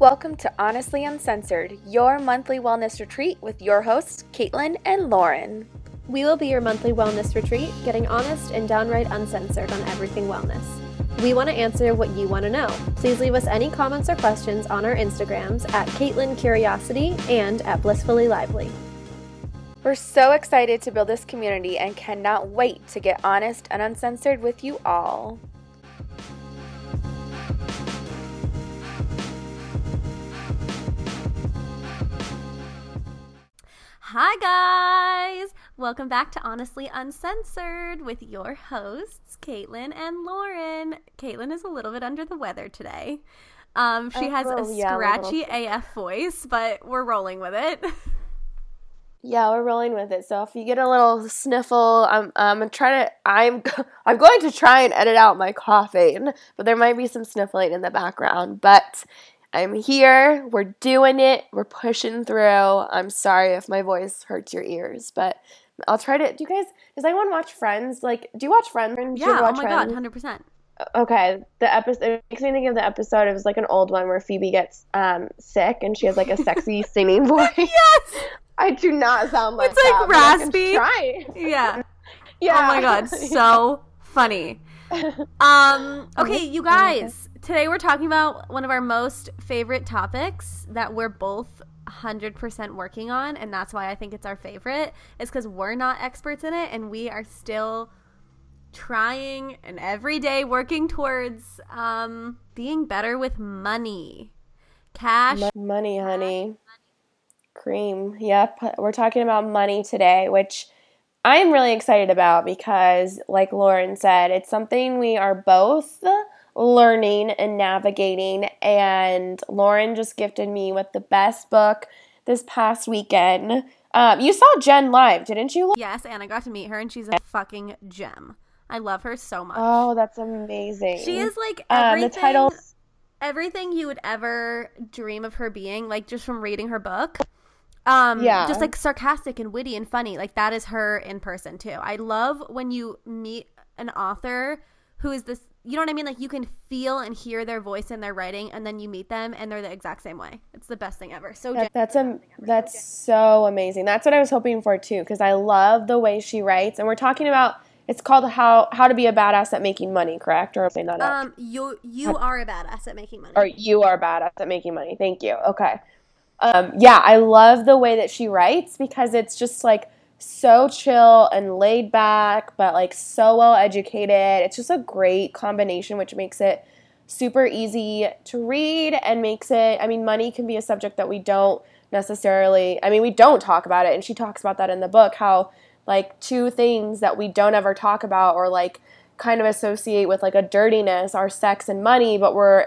Welcome to Honestly Uncensored, your monthly wellness retreat with your hosts, Caitlin and Lauren. We will be your monthly wellness retreat, getting honest and downright uncensored on everything wellness. We want to answer what you want to know. Please leave us any comments or questions on our Instagrams at Caitlin Curiosity and at Blissfully Lively. We're so excited to build this community and cannot wait to get honest and uncensored with you all. Hi, guys! Welcome back to Honestly Uncensored with your hosts, Caitlin and Lauren. Caitlin is a little bit under the weather today. Um, she oh, has a scratchy AF voice, but we're rolling with it. Yeah, we're rolling with it. So if you get a little sniffle, I'm I'm trying to I'm I'm going to try and edit out my coughing, but there might be some sniffling in the background. But I'm here. We're doing it. We're pushing through. I'm sorry if my voice hurts your ears, but I'll try to. Do you guys? Does anyone watch Friends? Like, do you watch Friends? Yeah. Watch oh my Friends? god, hundred percent. Okay, the episode it makes me think of the episode. It was like an old one where Phoebe gets um, sick and she has like a sexy singing voice. Yes, I do not sound like it's like raspy. Try. Yeah. yeah. Oh my god, so funny. Um. Okay, you guys. Today we're talking about one of our most favorite topics that we're both 100% working on and that's why I think it's our favorite is cuz we're not experts in it and we are still trying and every day working towards um, being better with money. Cash money, honey. Cream. Yep, we're talking about money today, which I am really excited about because like Lauren said, it's something we are both learning and navigating. And Lauren just gifted me with the best book this past weekend. Um, you saw Jen live, didn't you? Yes, and I got to meet her, and she's a fucking gem. I love her so much. Oh, that's amazing. She is like everything, um, the title, everything you would ever dream of her being, like just from reading her book. Um, yeah, just like sarcastic and witty and funny. Like that is her in person too. I love when you meet an author who is this you know what I mean? Like you can feel and hear their voice in their writing, and then you meet them, and they're the exact same way. It's the best thing ever. So that, that's a that's so amazing. That's what I was hoping for too, because I love the way she writes, and we're talking about. It's called how how to be a badass at making money, correct? Or saying that Um, you you are a badass at making money. Or you are a badass at making money. Thank you. Okay. Um, yeah, I love the way that she writes because it's just like so chill and laid back, but like so well educated. It's just a great combination, which makes it super easy to read and makes it, I mean, money can be a subject that we don't necessarily, I mean, we don't talk about it. And she talks about that in the book how like two things that we don't ever talk about or like kind of associate with like a dirtiness are sex and money, but we're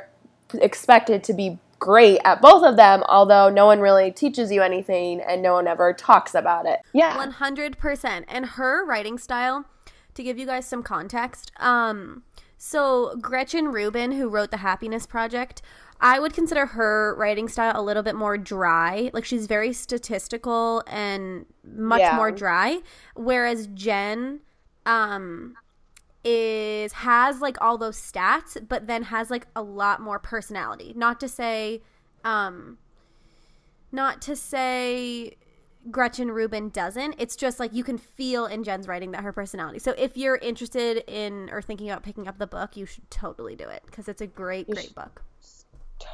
expected to be great at both of them, although no one really teaches you anything and no one ever talks about it. Yeah. 100%. And her writing style, to give you guys some context, um, so Gretchen Rubin, who wrote The Happiness Project, I would consider her writing style a little bit more dry. Like she's very statistical and much yeah. more dry. Whereas Jen, um, is has like all those stats but then has like a lot more personality not to say um not to say Gretchen Rubin doesn't. It's just like you can feel in Jen's writing that her personality. So if you're interested in or thinking about picking up the book, you should totally do it because it's a great, great book.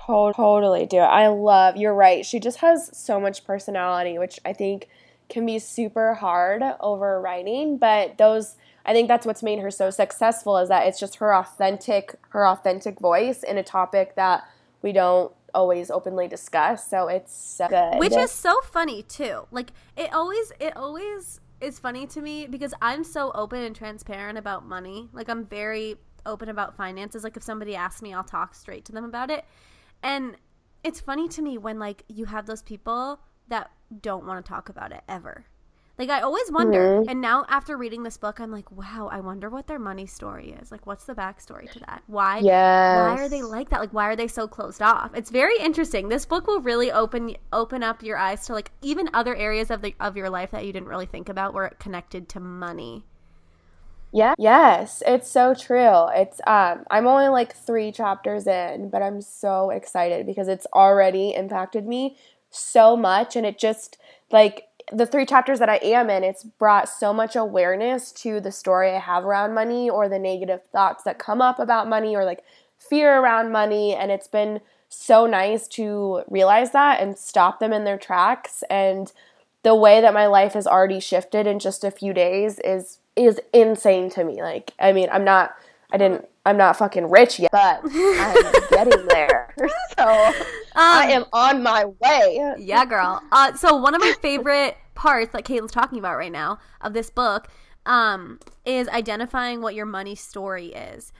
Totally do it. I love. You're right. She just has so much personality, which I think can be super hard over writing. But those I think that's what's made her so successful is that it's just her authentic her authentic voice in a topic that we don't always openly discuss. So it's so good. Which is so funny too. Like it always it always is funny to me because I'm so open and transparent about money. Like I'm very open about finances. Like if somebody asks me, I'll talk straight to them about it. And it's funny to me when like you have those people that don't want to talk about it ever. Like I always wonder, mm-hmm. and now after reading this book, I'm like, wow, I wonder what their money story is. Like, what's the backstory to that? Why? Yes. Why are they like that? Like, why are they so closed off? It's very interesting. This book will really open open up your eyes to like even other areas of the of your life that you didn't really think about were connected to money. Yeah. Yes, it's so true. It's um I'm only like 3 chapters in, but I'm so excited because it's already impacted me so much and it just like the 3 chapters that I am in, it's brought so much awareness to the story I have around money or the negative thoughts that come up about money or like fear around money and it's been so nice to realize that and stop them in their tracks and the way that my life has already shifted in just a few days is is insane to me. Like, I mean, I'm not, I didn't, I'm not fucking rich yet, but I'm getting there. So I am on my way. Yeah, girl. Uh, so one of my favorite parts that Caitlin's talking about right now of this book um, is identifying what your money story is.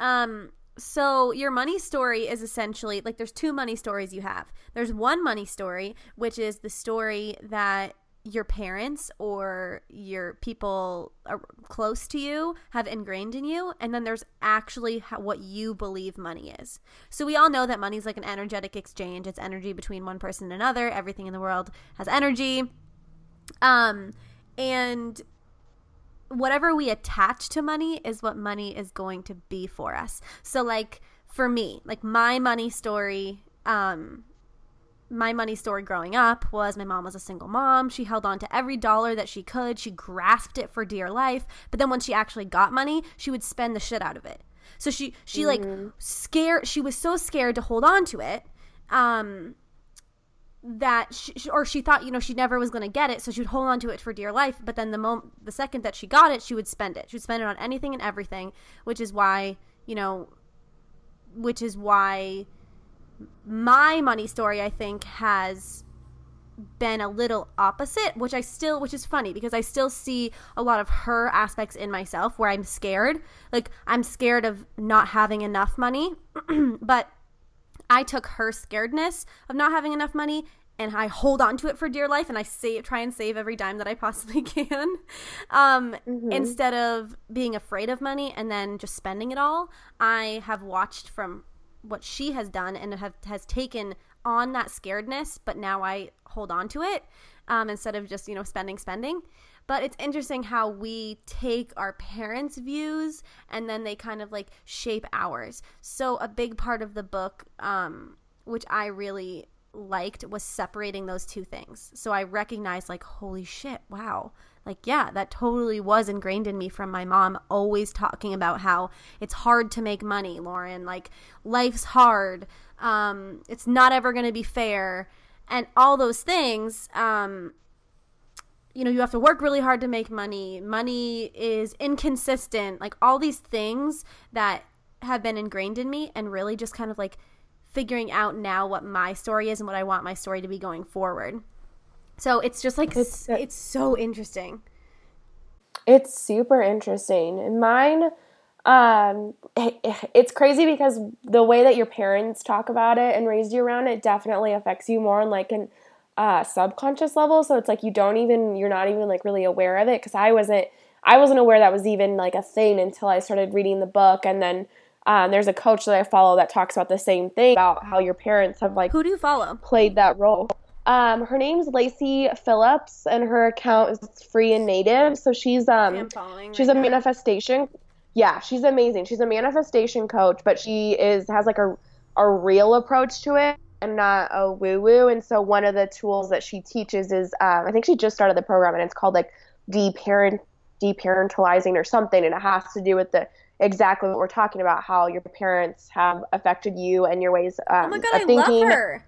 Um, so your money story is essentially like there's two money stories you have. There's one money story, which is the story that your parents or your people are close to you have ingrained in you and then there's actually what you believe money is. So we all know that money is like an energetic exchange. It's energy between one person and another. Everything in the world has energy. Um and whatever we attach to money is what money is going to be for us. So like for me, like my money story um my money story growing up was my mom was a single mom. She held on to every dollar that she could. She grasped it for dear life. But then when she actually got money, she would spend the shit out of it. So she she mm. like scared she was so scared to hold on to it. Um that she, or she thought you know she never was going to get it so she would hold on to it for dear life but then the moment the second that she got it she would spend it she would spend it on anything and everything which is why you know which is why my money story i think has been a little opposite which i still which is funny because i still see a lot of her aspects in myself where i'm scared like i'm scared of not having enough money but I took her scaredness of not having enough money and I hold on to it for dear life and I save try and save every dime that I possibly can. Um, mm-hmm. instead of being afraid of money and then just spending it all, I have watched from what she has done and have has taken on that scaredness, but now I hold on to it um, instead of just, you know, spending, spending. But it's interesting how we take our parents' views and then they kind of like shape ours. So, a big part of the book, um, which I really liked, was separating those two things. So, I recognized, like, holy shit, wow. Like, yeah, that totally was ingrained in me from my mom, always talking about how it's hard to make money, Lauren. Like, life's hard. Um, it's not ever going to be fair. And all those things. Um, you know you have to work really hard to make money money is inconsistent like all these things that have been ingrained in me and really just kind of like figuring out now what my story is and what I want my story to be going forward. So it's just like it's, it's so interesting. It's super interesting. And mine um it's crazy because the way that your parents talk about it and raised you around it definitely affects you more on like an uh, subconscious level. So it's like you don't even you're not even like really aware of it because I wasn't I wasn't aware that was even like a thing until I started reading the book and then um, there's a coach that I follow that talks about the same thing about how your parents have like who do you follow played that role. Um, her name's Lacey Phillips and her account is free and native. So she's um she's right a now. manifestation. Yeah, she's amazing. She's a manifestation coach, but she is has like a a real approach to it and not a woo woo. And so one of the tools that she teaches is um, I think she just started the program and it's called like deparent deparentalizing or something, and it has to do with the exactly what we're talking about how your parents have affected you and your ways um, oh my God, of I thinking. Love her.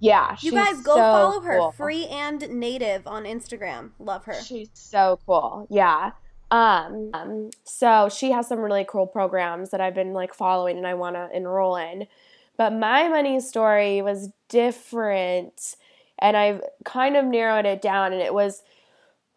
Yeah, you guys go so follow her, cool. free and native on Instagram. Love her. She's so cool. Yeah. Um, um, so she has some really cool programs that I've been like following and I want to enroll in. But my money story was different and I've kind of narrowed it down and it was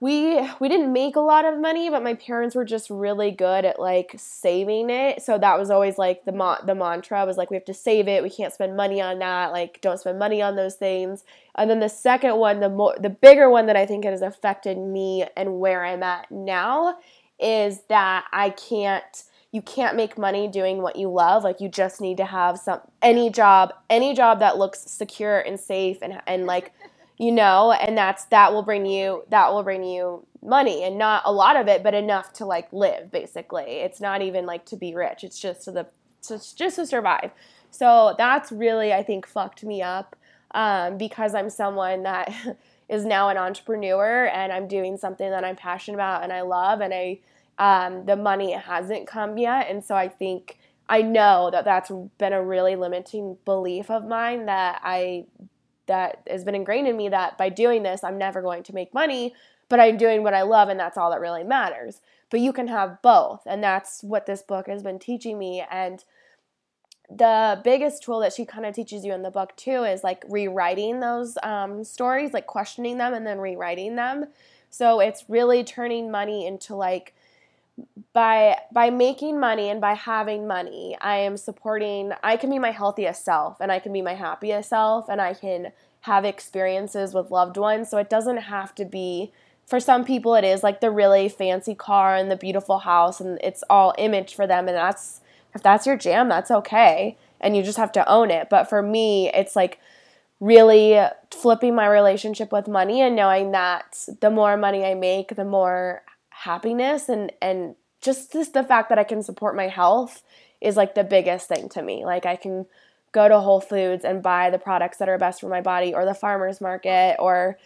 we we didn't make a lot of money, but my parents were just really good at like saving it. So that was always like the mo- the mantra was like we have to save it. We can't spend money on that. Like don't spend money on those things. And then the second one, the more the bigger one that I think has affected me and where I'm at now is that I can't you can't make money doing what you love like you just need to have some any job any job that looks secure and safe and and like you know and that's that will bring you that will bring you money and not a lot of it, but enough to like live basically. It's not even like to be rich. It's just to the just just to survive. So that's really I think fucked me up um, because I'm someone that is now an entrepreneur and I'm doing something that I'm passionate about and I love and I um, the money hasn't come yet and so I think I know that that's been a really limiting belief of mine that I that has been ingrained in me that by doing this I'm never going to make money but I'm doing what I love and that's all that really matters. But you can have both and that's what this book has been teaching me and the biggest tool that she kind of teaches you in the book too is like rewriting those um, stories, like questioning them and then rewriting them. So it's really turning money into like by by making money and by having money, I am supporting. I can be my healthiest self and I can be my happiest self and I can have experiences with loved ones. So it doesn't have to be. For some people, it is like the really fancy car and the beautiful house, and it's all image for them, and that's if that's your jam, that's okay. And you just have to own it. But for me, it's like really flipping my relationship with money and knowing that the more money I make, the more happiness and and just this, the fact that I can support my health is like the biggest thing to me. Like I can go to Whole Foods and buy the products that are best for my body or the farmers market or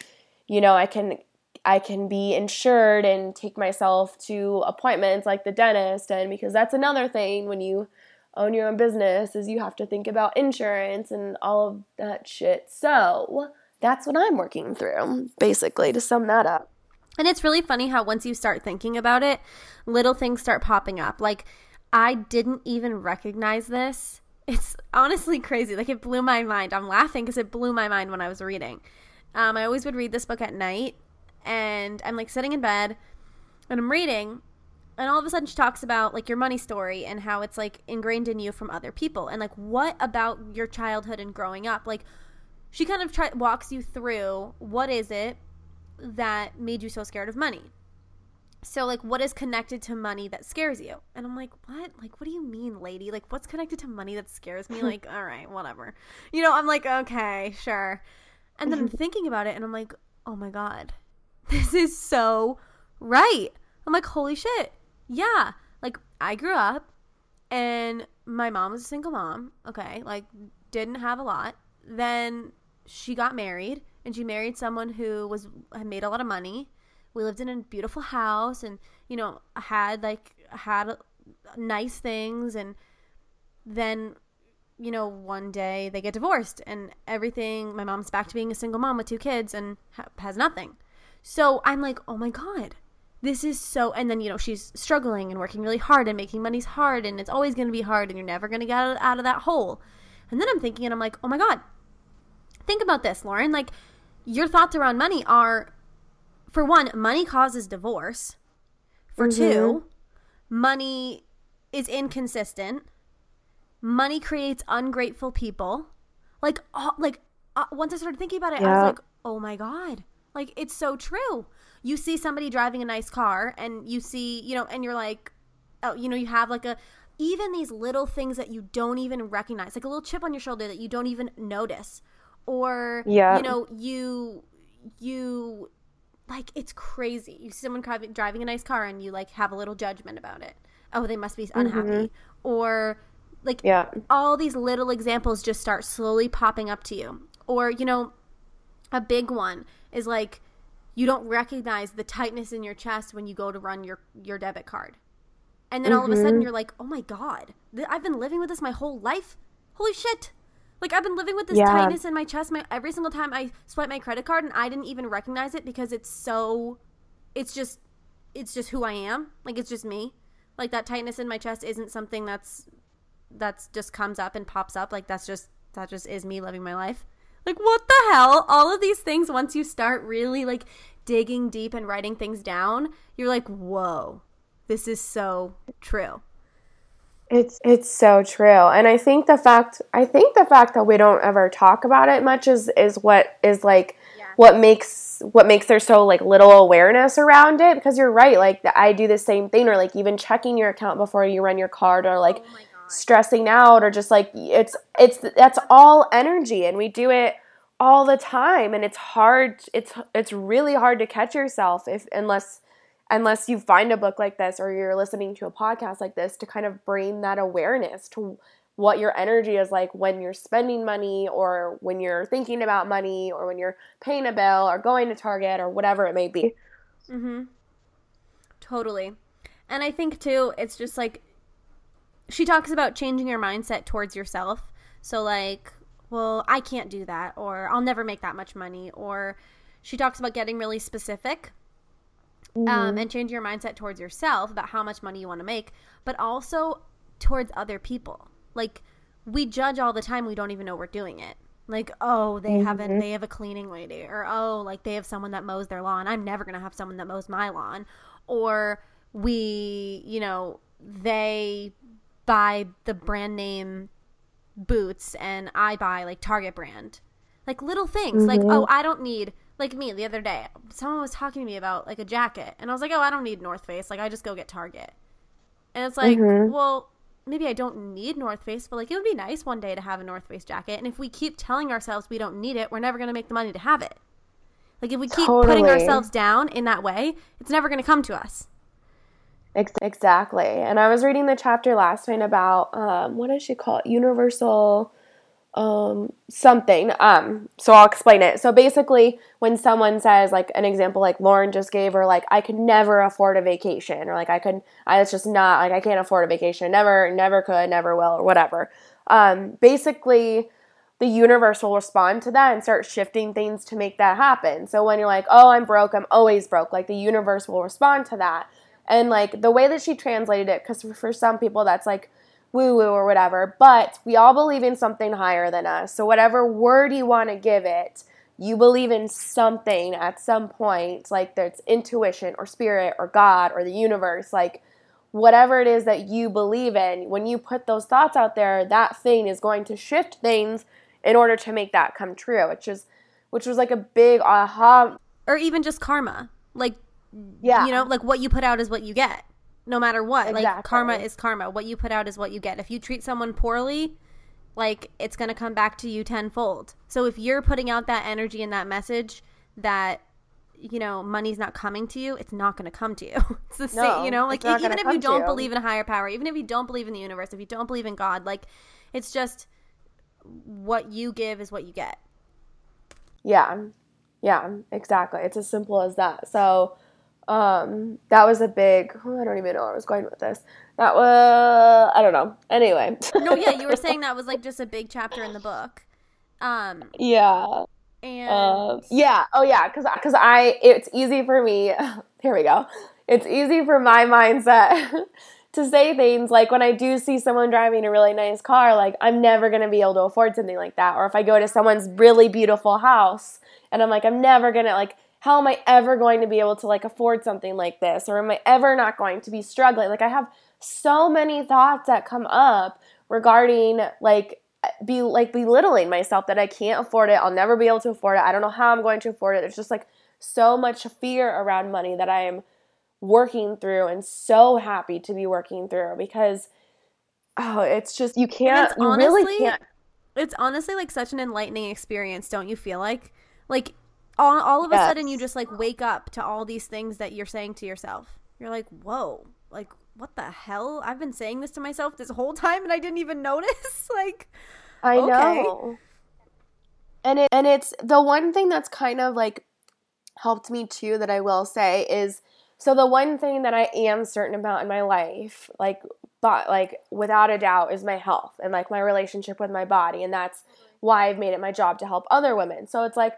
you know, I can I can be insured and take myself to appointments like the dentist and because that's another thing when you own your own business is you have to think about insurance and all of that shit. So, that's what I'm working through basically to sum that up. And it's really funny how once you start thinking about it, little things start popping up. Like I didn't even recognize this. It's honestly crazy. Like it blew my mind. I'm laughing because it blew my mind when I was reading. Um, I always would read this book at night and I'm like sitting in bed and I'm reading and all of a sudden she talks about like your money story and how it's like ingrained in you from other people and like what about your childhood and growing up like she kind of try- walks you through what is it that made you so scared of money so like what is connected to money that scares you and i'm like what like what do you mean lady like what's connected to money that scares me like all right whatever you know i'm like okay sure and then i'm thinking about it and i'm like oh my god this is so right. I'm like, holy shit. Yeah. Like, I grew up and my mom was a single mom. Okay. Like, didn't have a lot. Then she got married and she married someone who was had made a lot of money. We lived in a beautiful house and, you know, had like, had nice things. And then you know, one day they get divorced and everything. My mom's back to being a single mom with two kids and ha- has nothing. So I'm like, oh my God, this is so. And then, you know, she's struggling and working really hard and making money's hard and it's always going to be hard and you're never going to get out of that hole. And then I'm thinking, and I'm like, oh my God, think about this, Lauren. Like, your thoughts around money are for one, money causes divorce. For mm-hmm. two, money is inconsistent. Money creates ungrateful people. Like, uh, like uh, once I started thinking about it, yeah. I was like, oh my God like it's so true. You see somebody driving a nice car and you see, you know, and you're like, oh, you know, you have like a even these little things that you don't even recognize, like a little chip on your shoulder that you don't even notice. Or yeah. you know, you you like it's crazy. You see someone driving a nice car and you like have a little judgment about it. Oh, they must be unhappy. Mm-hmm. Or like yeah. all these little examples just start slowly popping up to you. Or, you know, a big one is like you don't recognize the tightness in your chest when you go to run your your debit card. And then mm-hmm. all of a sudden mm-hmm. you're like, "Oh my god. Th- I've been living with this my whole life. Holy shit." Like I've been living with this yeah. tightness in my chest my every single time I swipe my credit card and I didn't even recognize it because it's so it's just it's just who I am. Like it's just me. Like that tightness in my chest isn't something that's that's just comes up and pops up. Like that's just that just is me living my life. Like, what the hell? All of these things, once you start really like digging deep and writing things down, you're like, whoa, this is so true. It's it's so true. And I think the fact I think the fact that we don't ever talk about it much is is what is like yeah. what makes what makes there so like little awareness around it because you're right like I do the same thing or like even checking your account before you run your card or like oh stressing out or just like it's it's that's all energy and we do it all the time and it's hard it's it's really hard to catch yourself if unless unless you find a book like this or you're listening to a podcast like this to kind of bring that awareness to what your energy is like when you're spending money or when you're thinking about money or when you're paying a bill or going to Target or whatever it may be. Mm-hmm. Totally. And I think too, it's just like she talks about changing your mindset towards yourself. So like, well, I can't do that or I'll never make that much money or she talks about getting really specific mm-hmm. um, and change your mindset towards yourself about how much money you want to make, but also towards other people. Like we judge all the time, we don't even know we're doing it. Like, oh, they mm-hmm. haven't they have a cleaning lady or oh, like they have someone that mows their lawn. I'm never going to have someone that mows my lawn. Or we, you know, they buy the brand name boots and I buy like Target brand. Like little things. Mm-hmm. Like, oh, I don't need like me the other day. Someone was talking to me about like a jacket and I was like, "Oh, I don't need North Face. Like I just go get Target." And it's like, mm-hmm. well, maybe I don't need North Face, but like it would be nice one day to have a North Face jacket. And if we keep telling ourselves we don't need it, we're never going to make the money to have it. Like if we keep totally. putting ourselves down in that way, it's never going to come to us. Exactly. And I was reading the chapter last night about um, what does she call it? Universal um, something. Um, so I'll explain it. So basically, when someone says like an example, like Lauren just gave, or like I could never afford a vacation, or like I could, I it's just not like I can't afford a vacation, never, never could, never will, or whatever. Um, basically, the universe will respond to that and start shifting things to make that happen. So when you're like, oh, I'm broke, I'm always broke, like the universe will respond to that. And like the way that she translated it, because for some people that's like woo woo or whatever, but we all believe in something higher than us. So, whatever word you want to give it, you believe in something at some point, like there's intuition or spirit or God or the universe, like whatever it is that you believe in, when you put those thoughts out there, that thing is going to shift things in order to make that come true, which is which was like a big aha or even just karma. Like yeah. You know, like what you put out is what you get no matter what. Exactly. Like karma is karma. What you put out is what you get. If you treat someone poorly, like it's going to come back to you tenfold. So if you're putting out that energy and that message that you know money's not coming to you, it's not going to come to you. It's the no, same, you know, like even if you don't believe in a higher power, even if you don't believe in the universe, if you don't believe in God, like it's just what you give is what you get. Yeah. Yeah, exactly. It's as simple as that. So um, that was a big. Oh, I don't even know where I was going with this. That was I don't know. Anyway. no, yeah, you were saying that was like just a big chapter in the book. Um. Yeah. And uh, yeah. Oh yeah. Because because I it's easy for me. Here we go. It's easy for my mindset. to say things like when I do see someone driving a really nice car, like I'm never gonna be able to afford something like that. Or if I go to someone's really beautiful house and I'm like, I'm never gonna like how am I ever going to be able to like afford something like this? Or am I ever not going to be struggling? Like I have so many thoughts that come up regarding like be like belittling myself that I can't afford it. I'll never be able to afford it. I don't know how I'm going to afford it. There's just like so much fear around money that I am working through and so happy to be working through because oh, it's just you can't you honestly, really can't. It's honestly like such an enlightening experience, don't you feel like? Like all, all of yes. a sudden you just like wake up to all these things that you're saying to yourself. You're like, whoa, like what the hell? I've been saying this to myself this whole time and I didn't even notice. like, I okay. know. And it and it's the one thing that's kind of like helped me too that I will say is so the one thing that I am certain about in my life, like but like without a doubt, is my health and like my relationship with my body, and that's why I've made it my job to help other women. So it's like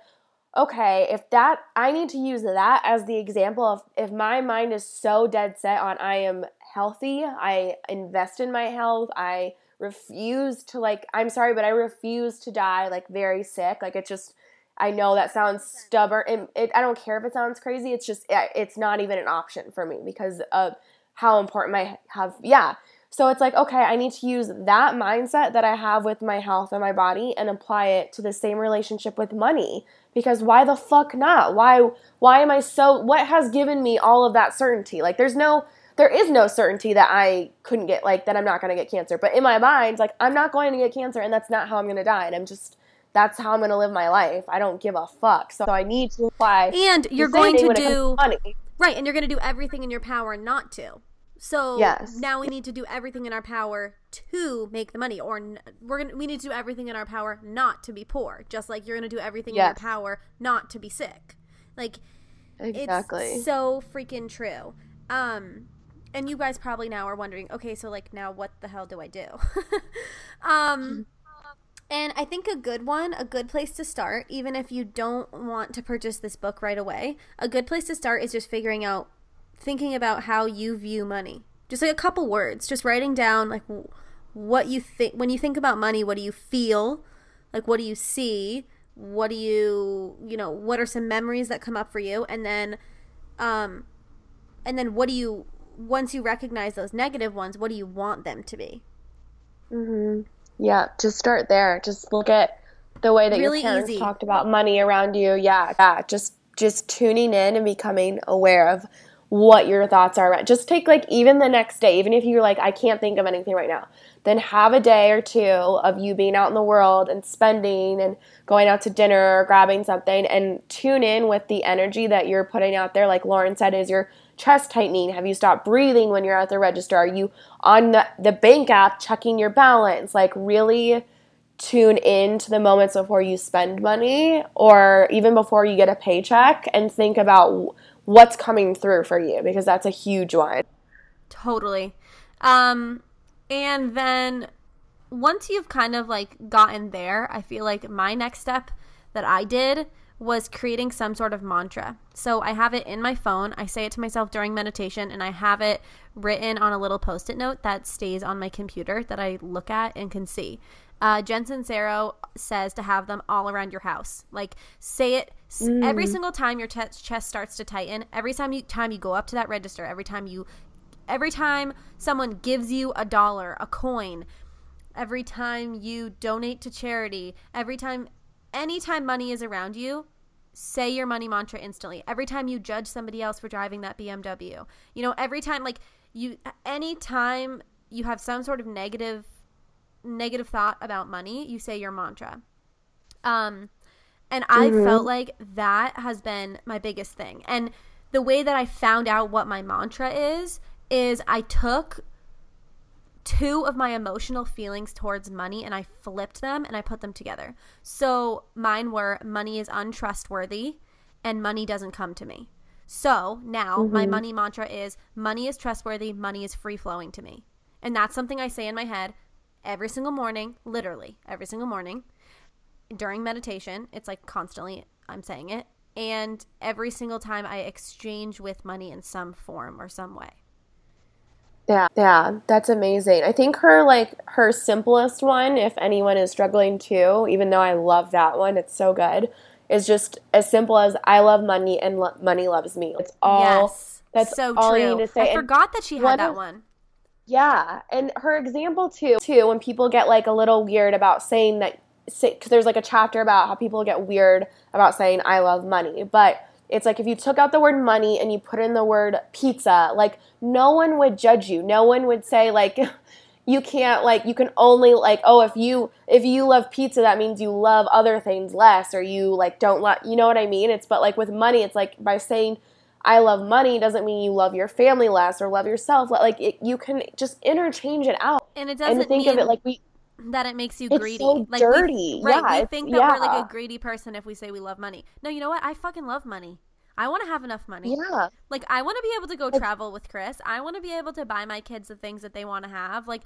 okay, if that, I need to use that as the example of if my mind is so dead set on I am healthy, I invest in my health, I refuse to, like, I'm sorry, but I refuse to die, like, very sick. Like, it just, I know that sounds stubborn. It, it, I don't care if it sounds crazy. It's just, it's not even an option for me because of how important my have, yeah. So it's like, okay, I need to use that mindset that I have with my health and my body and apply it to the same relationship with money because why the fuck not? Why why am I so what has given me all of that certainty? Like there's no there is no certainty that I couldn't get like that I'm not going to get cancer. But in my mind, like I'm not going to get cancer and that's not how I'm going to die and I'm just that's how I'm going to live my life. I don't give a fuck. So I need to apply And you're going to do money. Right, and you're going to do everything in your power not to. So Yes. now we need to do everything in our power to make the money, or n- we're gonna we need to do everything in our power not to be poor. Just like you're gonna do everything in your power not to be sick. Like Exactly. it's so freaking true. Um, and you guys probably now are wondering, okay, so like now what the hell do I do? um, and I think a good one, a good place to start, even if you don't want to purchase this book right away, a good place to start is just figuring out, thinking about how you view money. Just like a couple words, just writing down like what you think when you think about money. What do you feel? Like what do you see? What do you you know? What are some memories that come up for you? And then, um, and then what do you once you recognize those negative ones? What do you want them to be? Mm-hmm. Yeah, just start there. Just look at the way that Really your parents easy. talked about money around you. Yeah, yeah. Just just tuning in and becoming aware of what your thoughts are. around- Just take like even the next day, even if you're like, I can't think of anything right now. Then have a day or two of you being out in the world and spending and going out to dinner or grabbing something and tune in with the energy that you're putting out there. Like Lauren said, is your chest tightening? Have you stopped breathing when you're at the register? Are you on the, the bank app checking your balance? Like really tune in to the moments before you spend money or even before you get a paycheck and think about what's coming through for you because that's a huge one. Totally. Um, and then once you've kind of like gotten there, I feel like my next step that I did was creating some sort of mantra. So I have it in my phone. I say it to myself during meditation, and I have it written on a little post it note that stays on my computer that I look at and can see. Uh, Jen Sincero says to have them all around your house. Like, say it s every single time your te- chest starts to tighten, every time you, time you go up to that register, every time you every time someone gives you a dollar, a coin, every time you donate to charity, every time anytime money is around you, say your money mantra instantly. Every time you judge somebody else for driving that BMW. You know, every time like you anytime you have some sort of negative negative thought about money, you say your mantra. Um and I felt like that has been my biggest thing. And the way that I found out what my mantra is is I took two of my emotional feelings towards money and I flipped them and I put them together. So mine were money is untrustworthy and money doesn't come to me. So now my money mantra is money is trustworthy, money is free flowing to me. And that's something I say in my head every single morning, literally every single morning. During meditation, it's like constantly I'm saying it. And every single time I exchange with money in some form or some way. Yeah, yeah, that's amazing. I think her like her simplest one, if anyone is struggling too, even though I love that one, it's so good, is just as simple as I love money and lo- money loves me. It's all yes, that's so all true. you need to say. I And forgot that she had that one. Yeah, and her example too, too, when people get like a little weird about saying that, because there's like a chapter about how people get weird about saying I love money, but it's like if you took out the word money and you put in the word pizza, like no one would judge you. No one would say like you can't like you can only like oh if you if you love pizza that means you love other things less or you like don't love you know what I mean? It's but like with money it's like by saying I love money doesn't mean you love your family less or love yourself. Like it, you can just interchange it out And it doesn't and think mean of it like we. that it makes you It's greedy. so like dirty. We, right, Yeah, we think that we're like a greedy person if we say we love money. No, you know what? I fucking love money. I want to have enough money. Yeah, Like I want to be able to go travel with Chris. I want to be able to buy my kids the things that they want to have. Like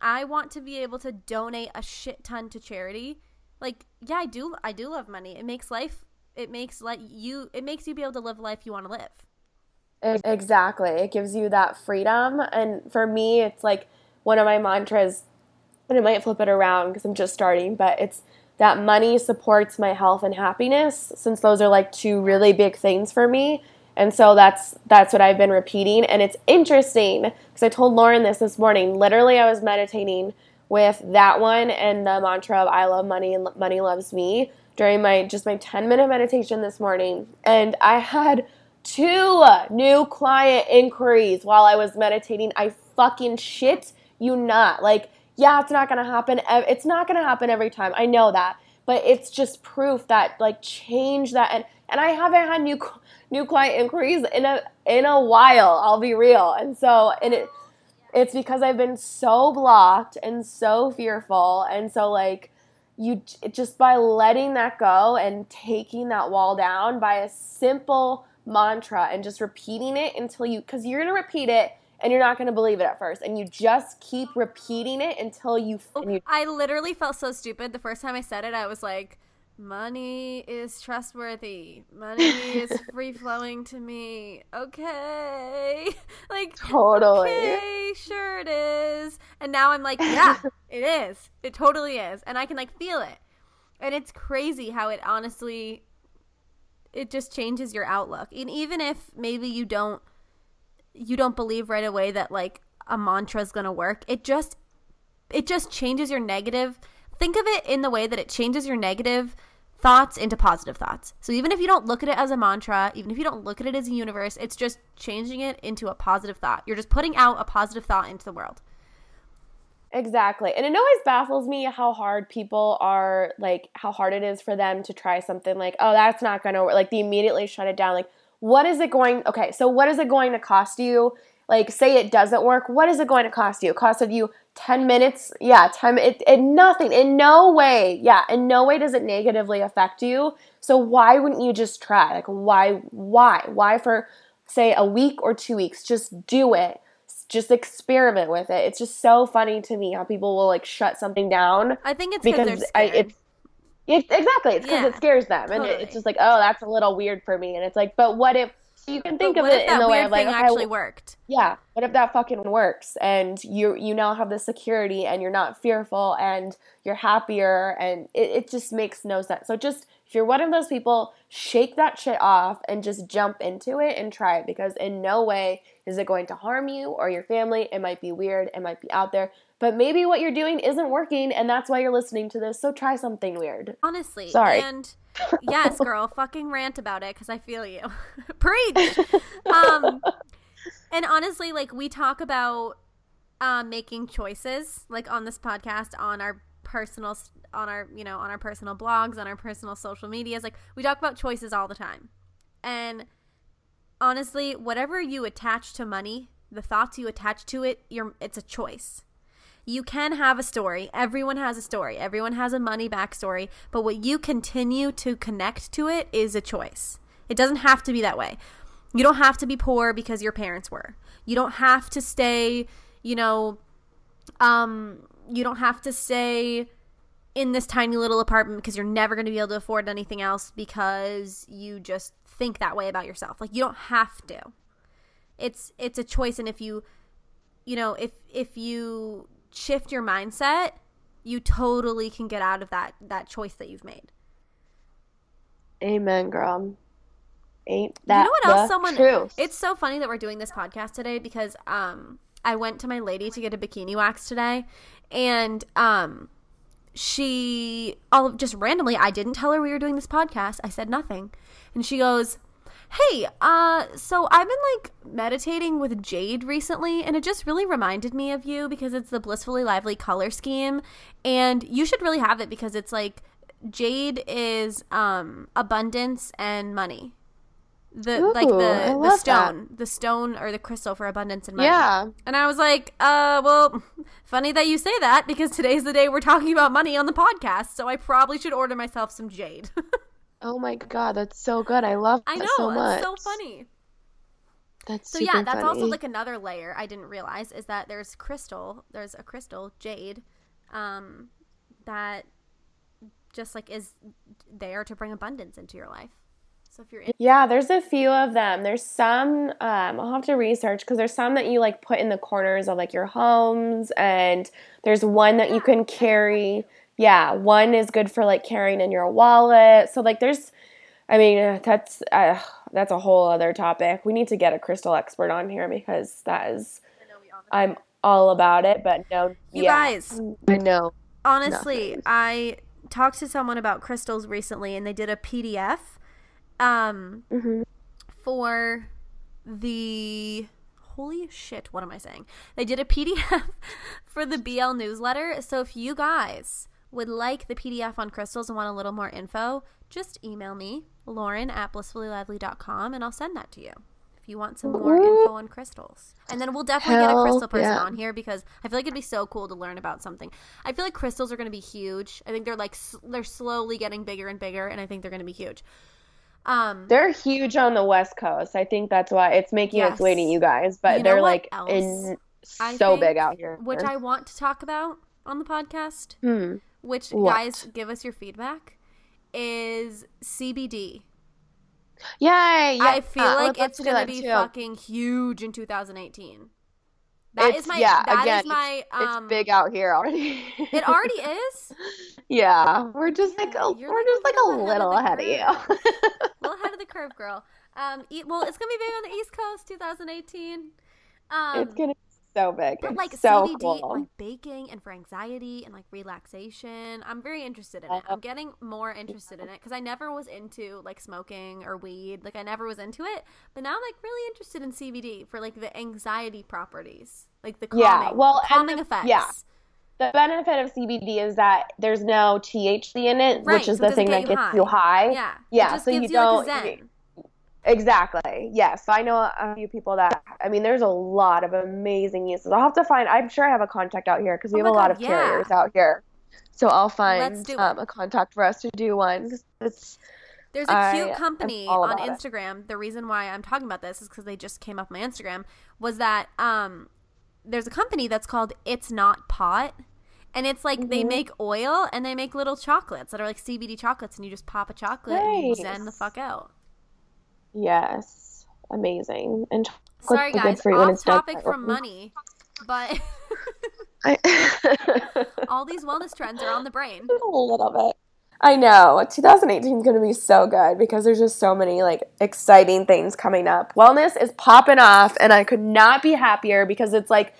I want to be able to donate a shit ton to charity. Like yeah, I do I do love money. It makes life it makes like you it makes you be able to live the life you want to live. exactly. It gives you that freedom, and for me, it's like one of my mantras. And I might flip it around because I'm just starting, but it's that money supports my health and happiness, since those are like two really big things for me. And so that's that's what I've been repeating, and it's interesting because I told Lauren this this morning. Literally, I was meditating with that one and the mantra of "I love money and money loves me" during my just my 10 minute meditation this morning, and I had two new client inquiries while I was meditating. I fucking shit you not. Like, yeah, it's not gonna happen. It's not gonna happen every time. I know that, but it's just proof that like change that. And and I haven't had new new client inquiries in a in a while. I'll be real. And so, and it, it's because I've been so blocked and so fearful. And so, like, you just by letting that go and taking that wall down by a simple mantra and just repeating it until you, because you're going to repeat it and you're not going to believe it at first. And you just keep repeating it until you, oh, you. I literally felt so stupid the first time I said it. I was like, money is trustworthy. Money is free flowing to me. Okay. Like, totally. Okay, sure it is. And now I'm like, yeah, it is. It totally is. And I can like feel it. And it's crazy how it honestly it just changes your outlook. And even if maybe you don't you don't believe right away that like a mantra is going to work, it just it just changes your negative think of it in the way that it changes your negative thoughts into positive thoughts. So even if you don't look at it as a mantra, even if you don't look at it as a universe, it's just changing it into a positive thought. You're just putting out a positive thought into the world. Exactly. And it always baffles me how hard people are like how hard it is for them to try something like, "Oh, that's not going to work." Like they immediately shut it down like, "What is it going Okay, so what is it going to cost you?" Like say it doesn't work, what is it going to cost you? It costed you 10 minutes? Yeah 10 it, it nothing. In no way yeah in no way does it negatively affect you. So why wouldn't you just try? Like why why? Why for say a week or two weeks just do it. Just experiment with it. It's just so funny to me how people will like shut something down i think it's because I, it's it, exactly it's because yeah, it scares them. Totally. and it, it's just like oh that's a little weird for me. And it's like but what if you can think of it in the way of like, okay, actually worked. Yeah. What if that fucking works and you you now have the security and you're not fearful and you're happier and it, it just makes no sense. So just if you're one of those people, shake that shit off and just jump into it and try it because in no way is it going to harm you or your family. It might be weird, it might be out there, but maybe what you're doing isn't working and that's why you're listening to this. So try something weird. Honestly. Sorry. And yes, girl, fucking rant about it because I feel you. Preach. Um, and honestly, like we talk about uh, making choices, like on this podcast, on our personal, on our you know, on our personal blogs, on our personal social medias. Like we talk about choices all the time, and honestly, whatever you attach to money, the thoughts you attach to it, you're it's a choice you can have a story. Everyone has a story. Everyone has a money backstory. But what you continue to connect to it is a choice. It doesn't have to be that way. You don't have to be poor because your parents were. You don't have to stay, you know, um, you don't have to stay in this tiny little apartment because you're never going to be able to afford anything else because you just think that way about yourself. Like you don't have to. It's it's a choice and if you you know, if if you shift your mindset, you totally can get out of that that choice that you've made. Amen, girl. Ain't that you know what else? Someone. Truth. It's so funny that we're doing this podcast today because um I went to my lady to get a bikini wax today, and um she all just randomly I didn't tell her we were doing this podcast. I said nothing, and she goes, Hey, uh, so I've been like meditating with jade recently, and it just really reminded me of you because it's the blissfully lively color scheme, and you should really have it because it's like jade is um abundance and money. The Ooh, like the the stone, that. the stone or the crystal for abundance and money. Yeah. And I was like, uh, well, funny that you say that because today's the day we're talking about money on the podcast, so I probably should order myself some jade. Oh my god, that's so good. I love I know, so much. So funny. That's so yeah, that's funny. also like another layer I didn't realize is that there's crystal, there's a crystal jade, um, that just like is there to bring abundance into your life. So if you're in- yeah, there's a few of them. There's some um, I'll have to research because there's some that you like put in the corners of like your homes, and there's one that you can carry yeah, one is good for like carrying in your wallet. So like there's I mean, that's uh, that's a whole other topic. We need to get a crystal expert on here because that is I'm all about it, but no You yeah, guys, I know. Honestly, nothing. I talked to someone about crystals recently and they did a PDF um mm-hmm. for the holy shit, what am I saying? They did a PDF for the BL newsletter. So if you guys would like the PDF on crystals and want a little more info, just email me, Lauren at blissfullylively.com, and I'll send that to you. if you want some more info on crystals. And then we'll definitely get a crystal person yeah. on here because I feel like it'd be so cool to learn about something. I feel like crystals are going to be huge. I think they're like they're slowly getting bigger and bigger, and I think they're going to be huge. Um, They're huge on the West Coast. I think that's why it's making its way to you guys, but You they're like else in so think, big out here. which I want to talk about on the podcast, Hmm. which What? guys give us your feedback, is CBD. Yay! Yeah, I feel I like it's gonna be too. fucking huge in 2018. That is It's- my yeah, that is again, my It's um big out here already. it already is. yeah, we're just like a, we're just like a little little ahead ahead of of the you. well ahead of the curve, girl. Um well, it's going to be big on the East Coast 2018. Um it's gonna be so big. But like so CBD, cool. like baking and for anxiety and like relaxation, I'm very interested in it. Uh-huh. I'm getting more interested in it because I never was into like smoking or weed. Like I never was into it, but now I'm like really interested in CBD for like the anxiety properties, like the calming, Yeah, well, calming the- effects. yeah. the benefit of CBD is that there's no THC in it, Right, which is so the thing that get gets you you high. high. yeah, Yeah, It just so you gives you, like don't- zen. Exactly. Yes. I know a few people that, I mean, there's a lot of amazing uses. I'll have to find, I'm sure I have a contact out here because we Oh have a my lot of yeah. carriers out here. So I'll find um, a contact for us to do one. It's, There's a cute am company on about it. Instagram. The reason why I'm talking about this is because they just came up my Instagram. Was that um, there's a company that's called It's Not Pot, and it's like they Mhm. make oil and they make little chocolates that are like CBD chocolates, and you just pop a chocolate and you zen the fuck out. Yes, amazing. And Sorry chocolate's good guys, for you when off it's done topic from money, but I- all these wellness trends are on the brain. a little bit. I know. 2018 is going to be so good because there's just so many like exciting things coming up. Wellness is popping off and I could not be happier because it's like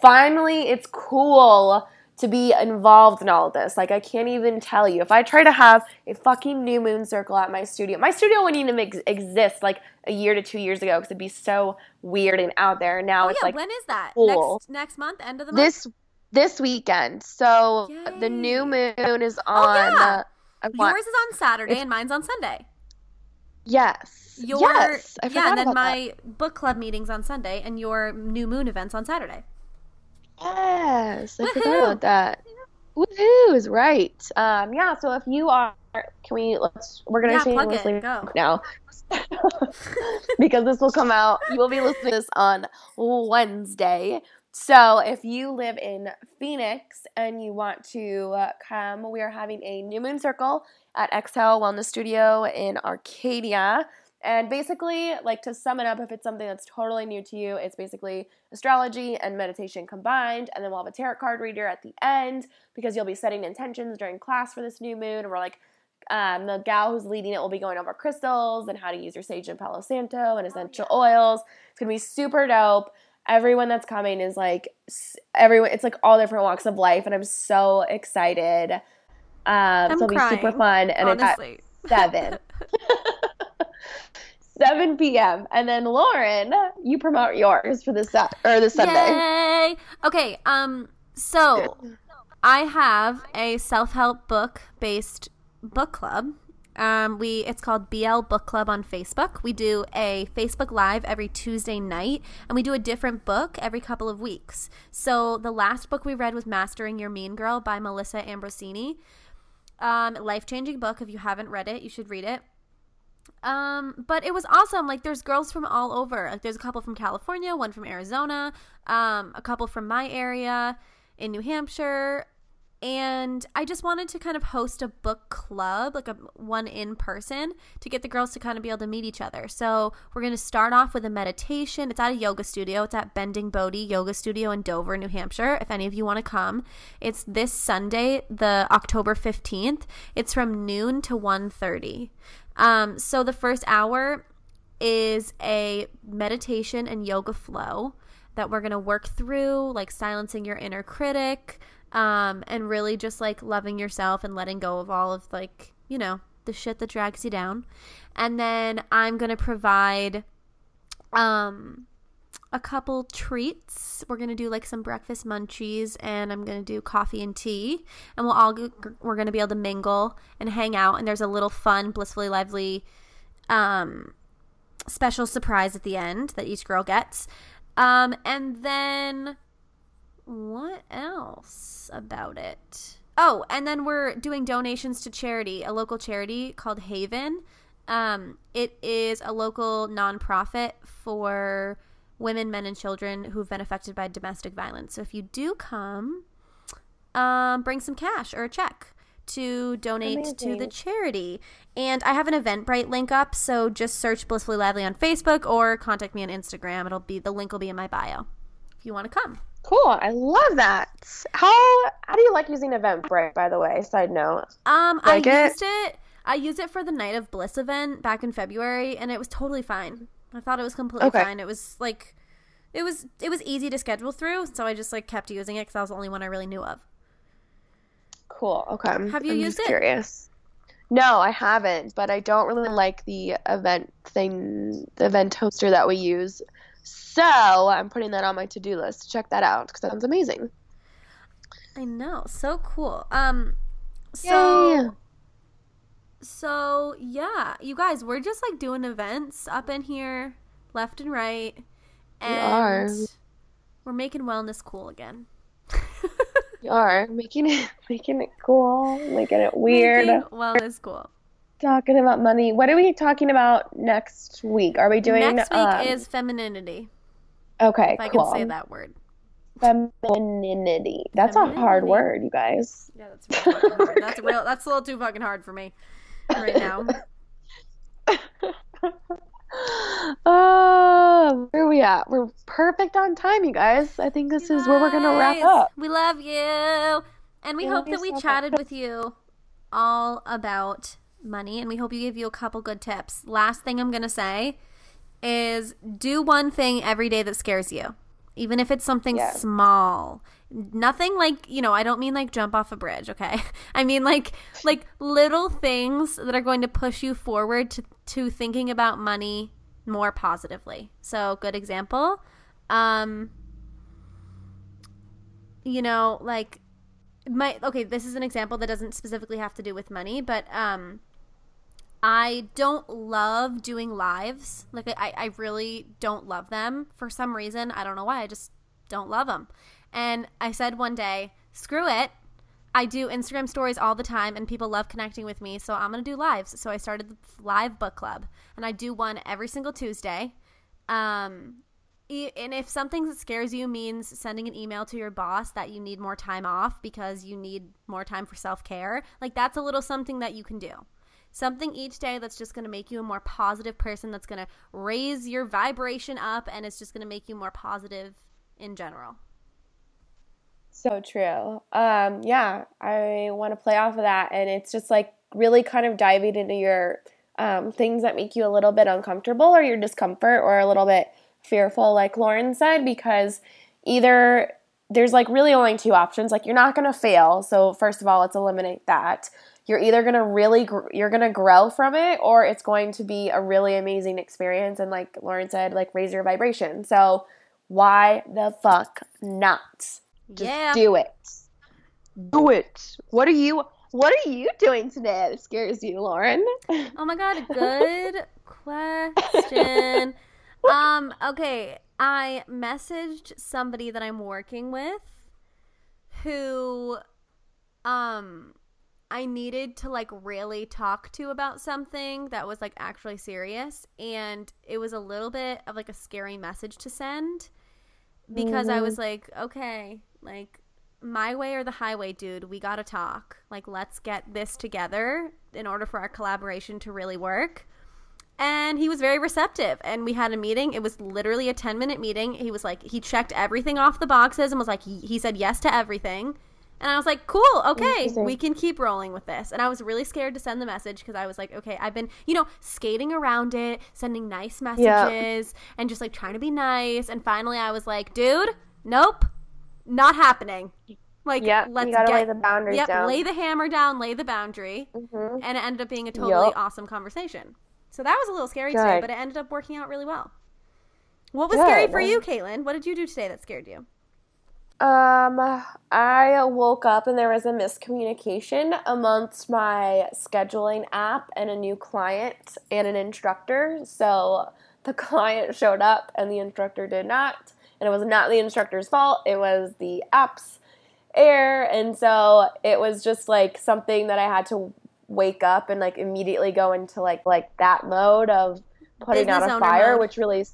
finally it's cool to be involved in all of this. Like I can't even tell you. If I try to have a fucking new moon circle at my studio, my studio wouldn't even ex- exist like a year to 2 years ago cuz it'd be so weird and out there. Now Oh it's yeah, like when is that? cool. Next next month, end of the month. this this weekend. So the new moon is on. Oh, yeah. uh, want- Yours is on Saturday It's- and mine's on Sunday. Yes. Your yes. I yeah, and then my book club meetings on Sunday, and your new moon events on Saturday. Yes. I Woohoo. forgot about that. Woohoo is right. Um, yeah. So if you are, can we? Let's. We're gonna Yeah, plug shamelessly it. Go. now because this will come out. You will be listening to this on Wednesday. So if you live in Phoenix and you want to uh, come, we are having a new moon circle at Exhale Wellness Studio in Arcadia. And basically, like to sum it up, if it's something that's totally new to you, it's basically astrology and meditation combined. And then we'll have a tarot card reader at the end because you'll be setting intentions during class for this new moon. And we're like, um, the gal who's leading it will be going over crystals and how to use your sage and palo santo and essential oils. It's gonna be super dope. Everyone that's coming is like everyone. It's like all different walks of life, and I'm so excited. Um, I'm so it'll be super fun, and Honestly, it's at seven. 7 p.m. And then Lauren, you promote yours for this Sat or this Sunday. Yay! Okay, um, so I have a self-help book based book club. Um, we it's called BL Book Club on Facebook. We do a Facebook Live every Tuesday night, and we do a different book every couple of weeks. So the last book we read was Mastering Your Mean Girl by Melissa Ambrosini. Um, life changing book. If you haven't read it, you should read it. Um, but it was awesome. Like there's girls from all over. Like there's a couple from California, one from Arizona, um, a couple from my area in New Hampshire. And I just wanted to kind of host a book club, like a one in person, to get the girls to kind of be able to meet each other. So we're going to start off with a meditation. It's at a yoga studio. It's at Bending Bodie Yoga Studio in Dover, New Hampshire. If any of you want to come, it's this Sunday, the October 15th. It's from noon to 1.30. Um, so the first hour is a meditation and yoga flow that we're going to work through, like silencing your inner critic, um, and really just like loving yourself and letting go of all of like, you know, the shit that drags you down. And then I'm going to provide um a couple treats. We're gonna do like some breakfast munchies, and I'm gonna do coffee and tea, and we'll all we're gonna be able to mingle and hang out. And there's a little fun, blissfully lively, um, special surprise at the end that each girl gets. Um, and then what else about it? Oh, and then we're doing donations to charity, a local charity called Haven. Um, it is a local nonprofit for women, men, and children who've been affected by domestic violence. So if you do come, um, bring some cash or a check to donate Amazing. to the charity. And I have an Eventbrite link up, so just search Blissfully Lively on Facebook or contact me on Instagram. It'll be the link will be in my bio if you want to come. Cool. I love that. How how do you like using Eventbrite, by the way? Side note. Um, like I it? used it. I used it for the Night of Bliss event back in February, and it was totally fine. I thought it was completely okay. fine. It was like, it was it was easy to schedule through, so I just like kept using it because that was the only one I really knew of. Cool. Okay. Have you I'm used it? Curious. No, I haven't, but I don't really like the event thing, the event hoster that we use. So I'm putting that on my to do list. Check that out because that sounds amazing. I know, so cool. Um, so yeah. So yeah, you guys, we're just like doing events up in here, left and right, and we are. we're making wellness cool again. we are making it making it cool, making it weird. Making wellness cool talking about money. What are we talking about next week? Are we doing next week um, is femininity. Okay, if I cool. can say that word. Femininity. That's femininity. a hard word, you guys. Yeah, that's real. That's real. That's a little too fucking hard for me right now. Oh, where are we at? We're perfect on time, you guys. I think this you is guys, where we're gonna wrap up. We love you, and we hope that we chatted with you all about money, and we hope you gave you a couple good tips. Last thing I'm gonna say is do one thing every day that scares you, even if it's something yeah. small. Nothing like, you know, I don't mean like jump off a bridge, okay? I mean like like little things that are going to push you forward to to thinking about money more positively. So, good example. Um you know, like my okay, this is an example that doesn't specifically have to do with money, but um I don't love doing lives. Like I, I really don't love them for some reason. I don't know why. I just don't love them. And I said one day, screw it. I do Instagram stories all the time and people love connecting with me. So I'm going to do lives. So I started the live book club and I do one every single Tuesday. Um, and if something that scares you means sending an email to your boss that you need more time off because you need more time for self care, like that's a little something that you can do something each day that's just going to make you a more positive person, that's going to raise your vibration up, and it's just going to make you more positive in general. So true. Um, yeah, I want to play off of that, and it's just like really kind of diving into your um, things that make you a little bit uncomfortable or your discomfort or a little bit fearful, like Lauren said, because either there's like really only two options. Like you're not going to fail. So first of all, let's eliminate that you're either going to really gr- you're going to grow from it or it's going to be a really amazing experience and like Lauren said like raise your vibration. So why the fuck not? Just yeah. do it. Do it. What are you what are you doing today that scares you, Lauren? Oh my god, good question. um okay, I messaged somebody that I'm working with who um I needed to like really talk to about something that was like actually serious and it was a little bit of like a scary message to send because mm-hmm. I was like, okay, like my way or the highway, dude, we got to talk. Like let's get this together in order for our collaboration to really work. And he was very receptive and we had a meeting. It was literally a 10 minute meeting. He was like he checked everything off the boxes and was like he, he said yes to everything and I was like, cool, okay, we can keep rolling with this. And I was really scared to send the message because I was like, okay, I've been, you know, skating around it, sending nice messages, yeah. and just like trying to be nice. And finally, I was like, dude, nope, not happening. Like, yeah, let's you gotta get, lay the boundaries yep, down. lay the hammer down, lay the boundary, mm-hmm. and it ended up being a totally yep. awesome conversation. So that was a little scary Good. today, but it ended up working out really well. What was Good. scary for you, Caitlin? What did you do today that scared you? Um, I woke up and there was a miscommunication amongst my scheduling app and a new client and an instructor. So the client showed up and the instructor did not. And it was not the instructor's fault, it was the app's error. And so it was just like something that I had to wake up and like immediately go into like like that mode of putting Business out a fire, mode. which really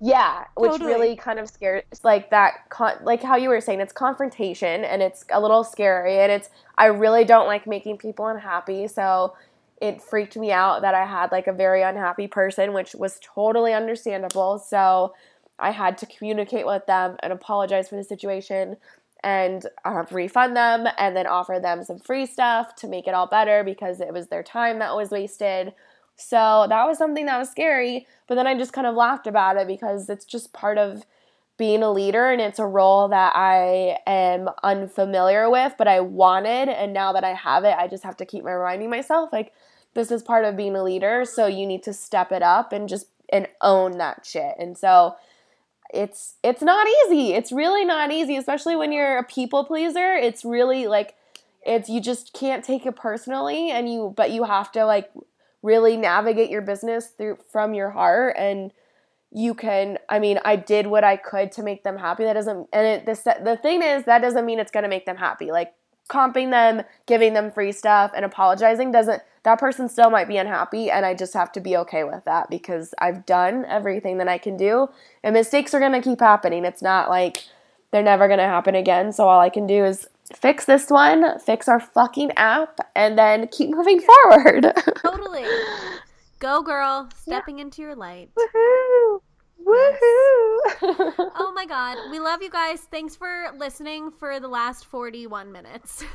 yeah, which Totally. really kind of scared like that con- like how you were saying it's confrontation and it's a little scary and it's I really don't like making people unhappy. So it freaked me out that I had like a very unhappy person, which was totally understandable. So I had to communicate with them and apologize for the situation and uh, refund them and then offer them some free stuff to make it all better because it was their time that was wasted. So that was something that was scary, but then I just kind of laughed about it because it's just part of being a leader and it's a role that I am unfamiliar with, but I wanted and now that I have it, I just have to keep reminding myself like this is part of being a leader, so you need to step it up and just and own that shit. And so it's it's not easy. It's really not easy, especially when you're a people pleaser. It's really like it's you just can't take it personally and you but you have to like really navigate your business through from your heart and you can i mean i did what i could to make them happy that doesn't and it, the, the thing is that doesn't mean it's going to make them happy like comping them giving them free stuff and apologizing doesn't that person still might be unhappy and i just have to be okay with that because i've done everything that i can do and mistakes are going to keep happening it's not like they're never going to happen again so all i can do is fix this one fix our fucking app and then keep moving forward Totally. Go, girl. Stepping into your light. Woohoo! Woohoo! Oh my god. We love you guys. Thanks for listening for the last 41 minutes.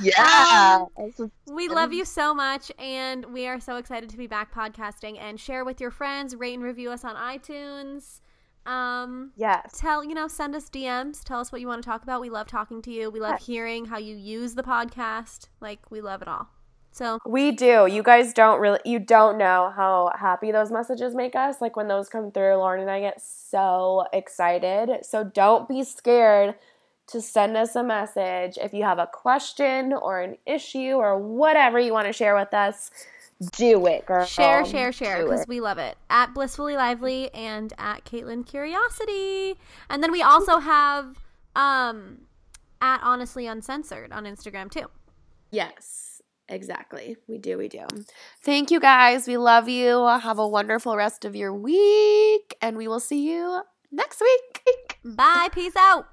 Yeah. Um, we love you so much and we are so excited to be back podcasting and share with your friends, rate and review us on iTunes. Um yes. tell, you know, send us DMs, tell us what you want to talk about. We love talking to you. We love Yes. hearing how you use the podcast. Like we love it all. So, We do. You guys don't really you don't know how happy those messages make us. Like when those come through, Lauren and I get so excited. So don't be scared to send us a message if you have a question or an issue or whatever you want to share with us. Do it, girl. Share, share, share, because we love it. At Blissfully Lively and at Caitlin Curiosity. And then we also have um at Honestly Uncensored on Instagram too. Yes, exactly. We do, we do. Thank you guys. We love you. Have a wonderful rest of your week, and we will see you next week. Bye. Peace out.